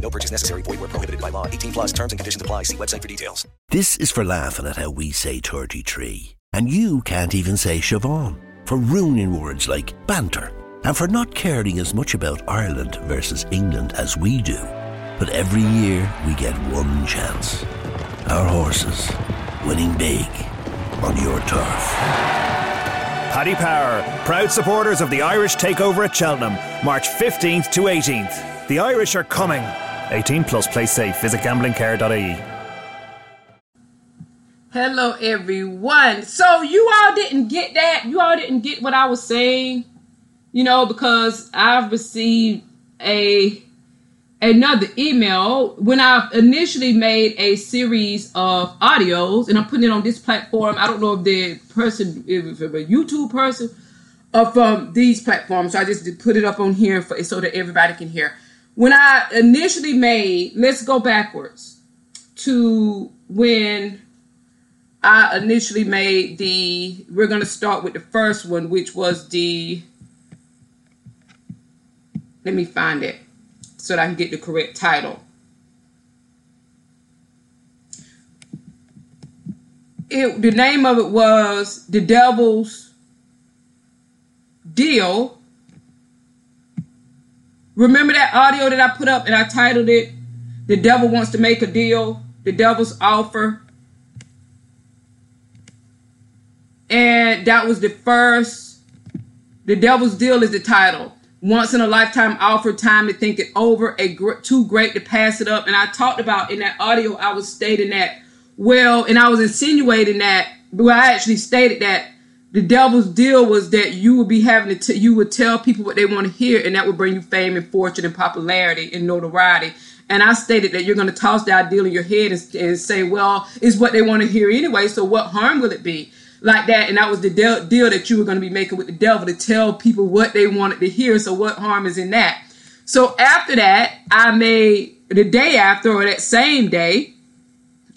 No purchase necessary. Void where prohibited by law. 18 plus terms and conditions apply. See website for details. This is for laughing at how we say 33. And you can't even say Siobhan. For ruining words like banter. And for not caring as much about Ireland versus England as we do. But every year we get one chance. Our horses winning big on your turf. Paddy Power, proud supporters of the Irish takeover at Cheltenham, March 15th to 18th. The Irish are coming. 18 plus play safe. Visit gamblingcare.ie. Hello, everyone. So you all didn't get that. You all didn't get what I was saying. You know, because I've received a another email when I initially made a series of audios, and I'm putting it on this platform. I don't know if the person, if a YouTube person, or from these platforms. So I just put it up on here for so that everybody can hear when I initially made, let's go backwards to when I initially made the, we're going to start with the first one, which was the, let me find it so that I can get the correct title. It, the name of it was The Devil's Deal Remember that audio that I put up and I titled it The Devil Wants to Make a Deal, The Devil's Offer. And that was the first, The Devil's Deal is the title. Once in a lifetime offer, time to think it over, a gr- too great to pass it up. And I talked about in that audio, I was stating that, well, and I was insinuating that, well, I actually stated that the devil's deal was that you would be having to t- you would tell people what they want to hear and that would bring you fame and fortune and popularity and notoriety. And i stated that you're going to toss that deal in your head and, and, say well it's what they want to hear anyway so what harm will it be? Like that and that was the deal, deal that you were going to be making with the devil to tell people what they wanted to hear so what harm is in that? So after that i made the day after or that same day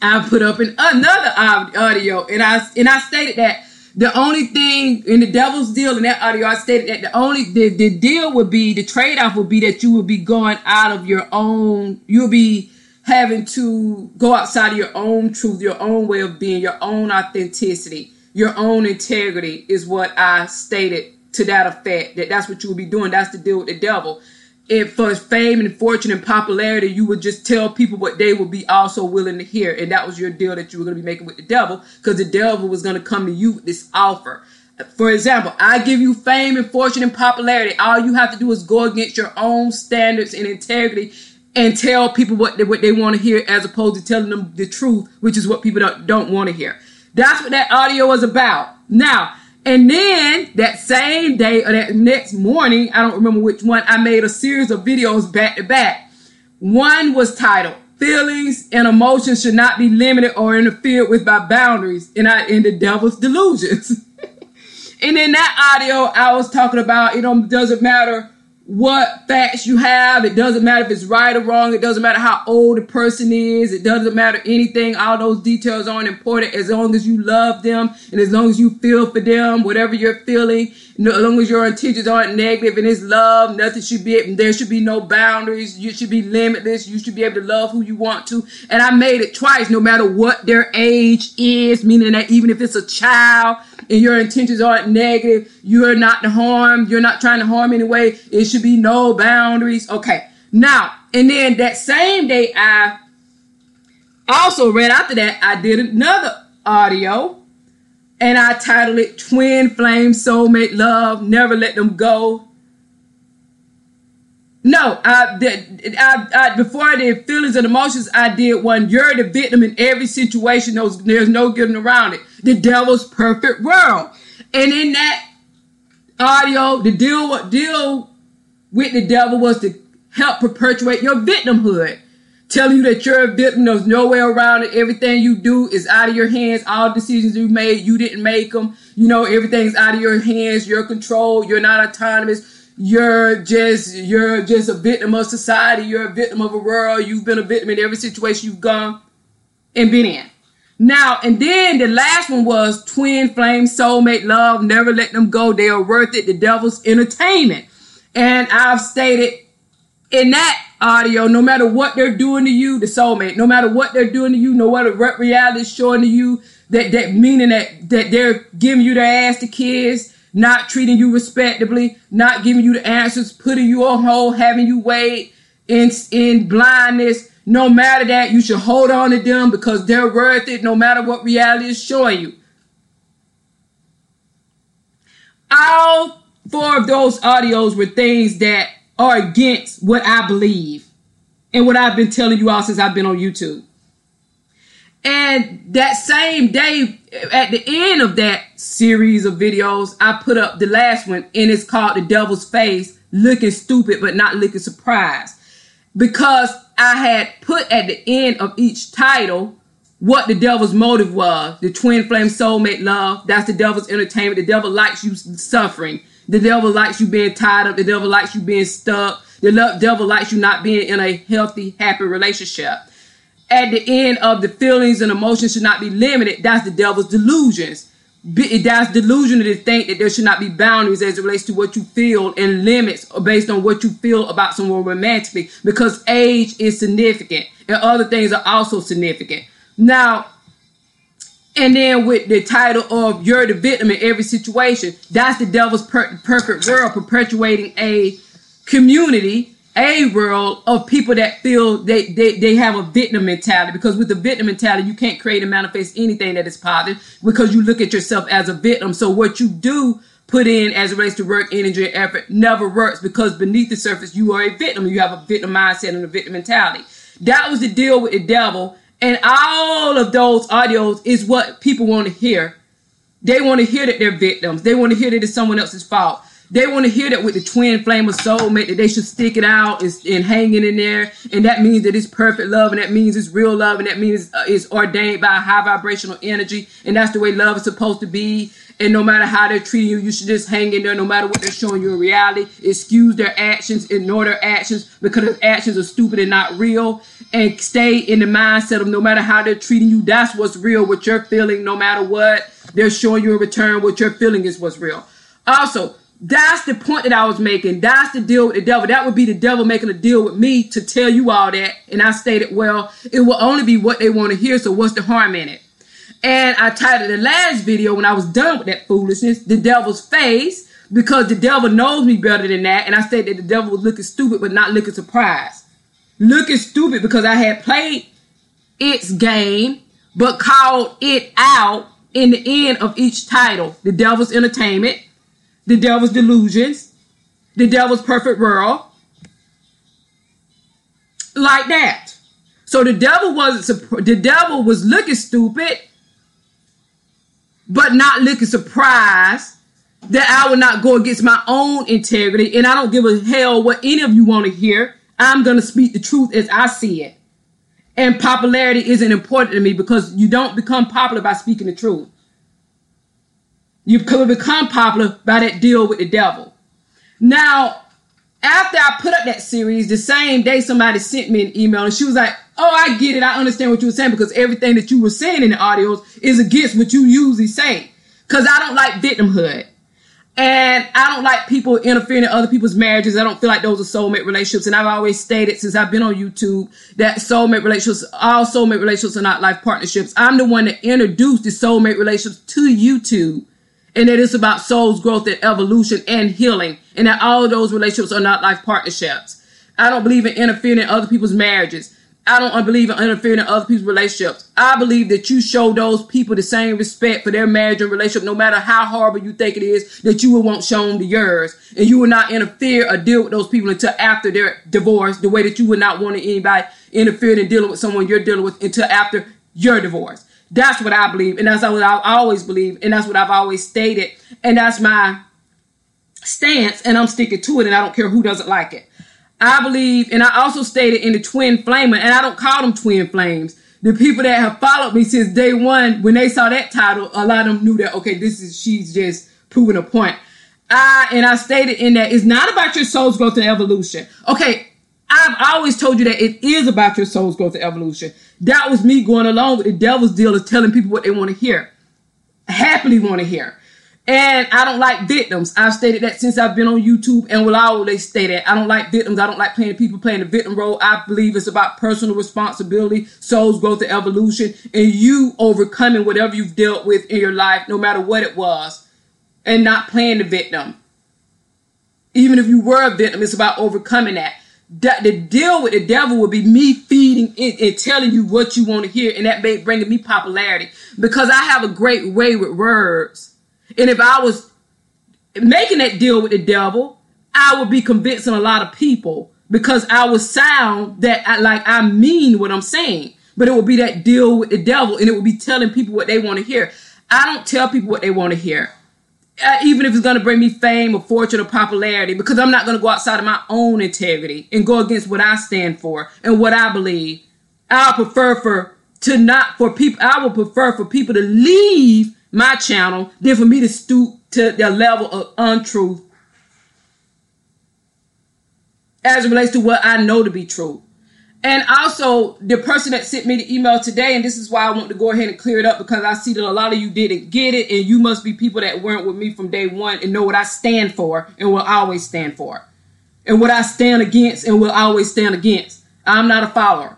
i put up an, another audio and i and i stated that the only thing in the devil's deal in that audio, I stated that the only the, the deal would be the trade off would be that you would be going out of your own, you'll be having to go outside of your own truth, your own way of being, your own authenticity, your own integrity is what I stated to that effect. That that's what you would be doing. That's the deal with the devil if for fame and fortune and popularity, you would just tell people what they would be also willing to hear. And that was your deal that you were going to be making with the devil because the devil was going to come to you with this offer. For example, I give you fame and fortune and popularity. All you have to do is go against your own standards and integrity and tell people what they, what they want to hear as opposed to telling them the truth, which is what people don't, don't want to hear. That's what that audio was about. Now, and then that same day or that next morning, I don't remember which one, I made a series of videos back to back. One was titled Feelings and Emotions Should Not Be Limited or Interfered with by Boundaries and I in the Devil's Delusions. and in that audio, I was talking about, you know, doesn't matter what facts you have. It doesn't matter if it's right or wrong. It doesn't matter how old the person is. It doesn't matter anything. All those details aren't important as long as you love them and as long as you feel for them, whatever you're feeling, as long as your intentions aren't negative and it's love, nothing should be, there should be no boundaries. You should be limitless. You should be able to love who you want to. And I made it twice, no matter what their age is, meaning that even if it's a child, and your intentions aren't negative, you're not to harm, you're not trying to harm anyway, it should be no boundaries. Okay. Now, and then that same day, I also read after that, I did another audio and I titled it Twin Flame Soulmate Love, Never Let Them Go. No, I. I, I, before I did feelings and emotions, I did one. You're the victim in every situation. There's, there's no getting around it. The devil's perfect world, and in that audio, the deal deal with the devil was to help perpetuate your victimhood, telling you that you're a victim. There's no way around it. Everything you do is out of your hands. All decisions you made, you didn't make them. You know everything's out of your hands. You're controlled. You're not autonomous you're just you're just a victim of society you're a victim of a world you've been a victim in every situation you've gone and been in now and then the last one was twin flame soulmate love never let them go they are worth it the devil's entertainment and i've stated in that audio no matter what they're doing to you the soulmate no matter what they're doing to you no matter what reality is showing to you that that meaning that that they're giving you their ass to kids, not treating you respectably, not giving you the answers, putting you on hold, having you wait in, in blindness. No matter that, you should hold on to them because they're worth it no matter what reality is showing you. All four of those audios were things that are against what I believe and what I've been telling you all since I've been on YouTube. And that same day, at the end of that series of videos, I put up the last one, and it's called The Devil's Face Looking Stupid but Not Looking Surprised. Because I had put at the end of each title what the devil's motive was the twin flame soulmate love. That's the devil's entertainment. The devil likes you suffering. The devil likes you being tied up. The devil likes you being stuck. The devil likes you not being in a healthy, happy relationship at the end of the feelings and emotions should not be limited. That's the devil's delusions. That's delusional to think that there should not be boundaries as it relates to what you feel and limits based on what you feel about someone romantically because age is significant and other things are also significant. Now, and then with the title of You're the Victim in Every Situation, that's the devil's per- perfect world perpetuating a community a world of people that feel they, they, they have a victim mentality. Because with the victim mentality you can't create and manifest anything that is positive because you look at yourself as a victim. So what you do put in as it relates to work energy and effort never works because beneath the surface you are a victim. You have a victim mindset and a victim mentality. That was the deal with the devil and all of those audios is what people want to hear. They want to hear that they're victims. They want to hear that it's someone else's fault. They want to hear that with the twin flame of soulmate that they should stick it out and, and hang it in there, and that means that it's perfect love, and that means it's real love, and that means uh, it's ordained by high vibrational energy, and that's the way love is supposed to be. And no matter how they're treating you, you should just hang in there. No matter what they're showing you in reality, excuse their actions, ignore their actions because their actions are stupid and not real, and stay in the mindset of no matter how they're treating you, that's what's real. What you're feeling, no matter what they're showing you in return, what you're feeling is what's real. Also, that's the point that I was making. That's the deal with the devil. That would be the devil making a deal with me to tell you all that. And I stated, well, it will only be what they want to hear. So what's the harm in it? And I titled the last video when I was done with that foolishness, the devil's face, because the devil knows me better than that. And I said that the devil was looking stupid, but not looking surprised. Looking stupid because I had played its game, but called it out in the end of each title. The devil's entertainment the devil's delusions, the devil's perfect world, like that. So the devil wasn't the devil was looking stupid, but not looking surprised that I would not go against my own integrity, and I don't give a hell what any of you want to hear. I'm gonna speak the truth as I see it. And popularity isn't important to me because you don't become popular by speaking the truth. You become popular by that deal with the devil. Now, after I put up that series, the same day somebody sent me an email and she was like, Oh, I get it. I understand what you were saying because everything that you were saying in the audios is against what you usually say. Cause I don't like victimhood. And I don't like people interfering in other people's marriages. I don't feel like those are soulmate relationships. And I've always stated since I've been on YouTube that soulmate relationships, all soulmate relationships are not life partnerships. I'm the one that introduced the soulmate relationships to YouTube. And that it's about soul's growth and evolution and healing. And that all those relationships are not life partnerships. I don't believe in interfering in other people's marriages. I don't believe in interfering in other people's relationships. I believe that you show those people the same respect for their marriage and relationship, no matter how horrible you think it is, that you will want shown to yours. And you will not interfere or deal with those people until after their divorce, the way that you would not want anybody interfering in dealing with someone you're dealing with until after your divorce. That's what I believe. And that's what I've always believe, And that's what I've always stated. And that's my stance. And I'm sticking to it. And I don't care who doesn't like it. I believe, and I also stated in the twin flamer, and I don't call them twin flames. The people that have followed me since day one, when they saw that title, a lot of them knew that okay, this is she's just proving a point. I and I stated in that it's not about your soul's growth and evolution. Okay, I've always told you that it is about your soul's growth and evolution. That was me going along with the devil's deal of telling people what they want to hear, happily want to hear. And I don't like victims. I've stated that since I've been on YouTube and will always stay that. I don't like victims. I don't like playing people playing the victim role. I believe it's about personal responsibility, soul's growth and evolution, and you overcoming whatever you've dealt with in your life, no matter what it was, and not playing the victim. Even if you were a victim, it's about overcoming that. That the deal with the devil would be me feeding it and telling you what you want to hear, and that may bringing me popularity because I have a great way with words. And if I was making that deal with the devil, I would be convincing a lot of people because I would sound that I, like I mean what I'm saying. But it would be that deal with the devil and it would be telling people what they want to hear. I don't tell people what they want to hear. Uh, even if it's going to bring me fame or fortune or popularity, because I'm not going to go outside of my own integrity and go against what I stand for and what I believe. I prefer for to not for people. I would prefer for people to leave my channel than for me to stoop to the level of untruth as it relates to what I know to be true. And also, the person that sent me the email today, and this is why I want to go ahead and clear it up because I see that a lot of you didn't get it, and you must be people that weren't with me from day one and know what I stand for and will always stand for, and what I stand against and will always stand against. I'm not a follower.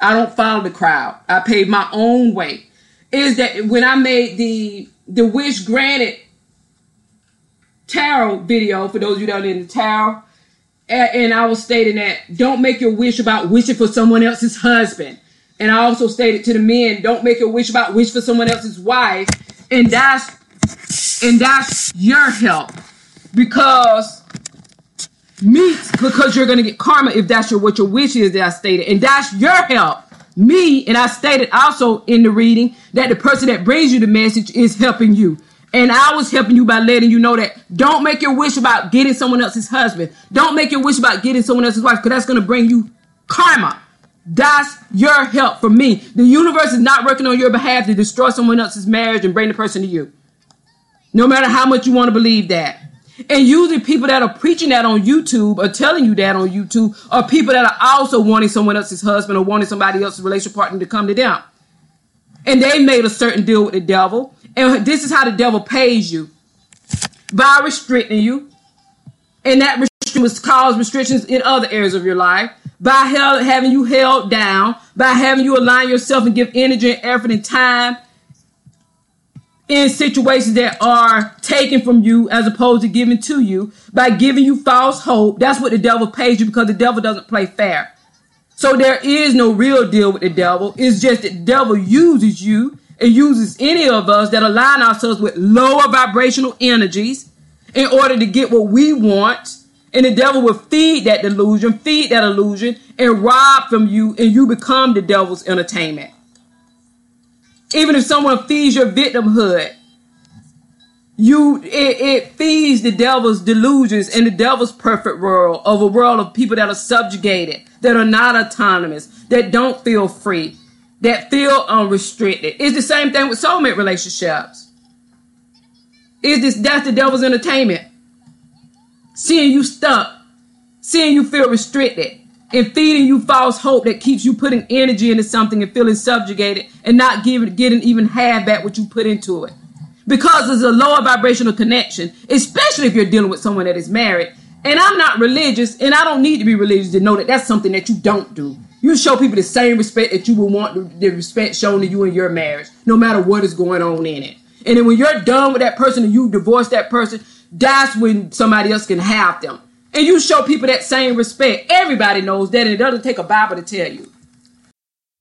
I don't follow the crowd. I paved my own way is that when I made the the wish granted tarot video for those of you that are in the tarot, and, I was stating that don't make your wish about wishing for someone else's husband. And I also stated to the men, don't make your wish about wish for someone else's wife. And that's and that's your help. Because me, because you're gonna get karma if that's your what your wish is that I stated. And that's your help me, and I stated also in the reading that the person that brings you the message is helping you. And I was helping you by letting you know that don't make your wish about getting someone else's husband. Don't make your wish about getting someone else's wife because that's going to bring you karma. That's your help for me. The universe is not working on your behalf to destroy someone else's marriage and bring the person to you. No matter how much you want to believe that. And usually people that are preaching that on YouTube or telling you that on YouTube are people that are also wanting someone else's husband or wanting somebody else's relationship partner to come to them. And they made a certain deal with the devil. And this is how the devil pays you. By restricting you. And that restriction was cause restrictions in other areas of your life. By having you held down. By having you align yourself and give energy and effort and time in situations that are taken from you as opposed to given to you by giving you false hope. That's what the devil pays you because the devil doesn't play fair. So there is no real deal with the devil. It's just that the devil uses you and uses any of us that align ourselves with lower vibrational energies in order to get what we want. And the devil will feed that delusion, feed that illusion, and rob from you, and you become the devil's entertainment. Even if someone feeds your victimhood, you it, it feeds the devil's delusions and the devil's perfect world of a world of people that are subjugated, that are not autonomous, that don't feel free, that feel unrestricted. It's the same thing with soulmate relationships. Is this that's the devil's entertainment? Seeing you stuck seeing you feel restricted and feeding you false hope that keeps you putting energy into something and feeling subjugated and not giving getting even half back what you put into it. Because there's a lower vibrational connection, especially if you're dealing with someone that is married. And I'm not religious, and I don't need to be religious to know that that's something that you don't do. You show people the same respect that you would want the respect shown to you in your marriage, no matter what is going on in it. And then when you're done with that person and you divorce that person, that's when somebody else can have them and you show people that same respect. Everybody knows that, and it doesn't take a Bible to tell you.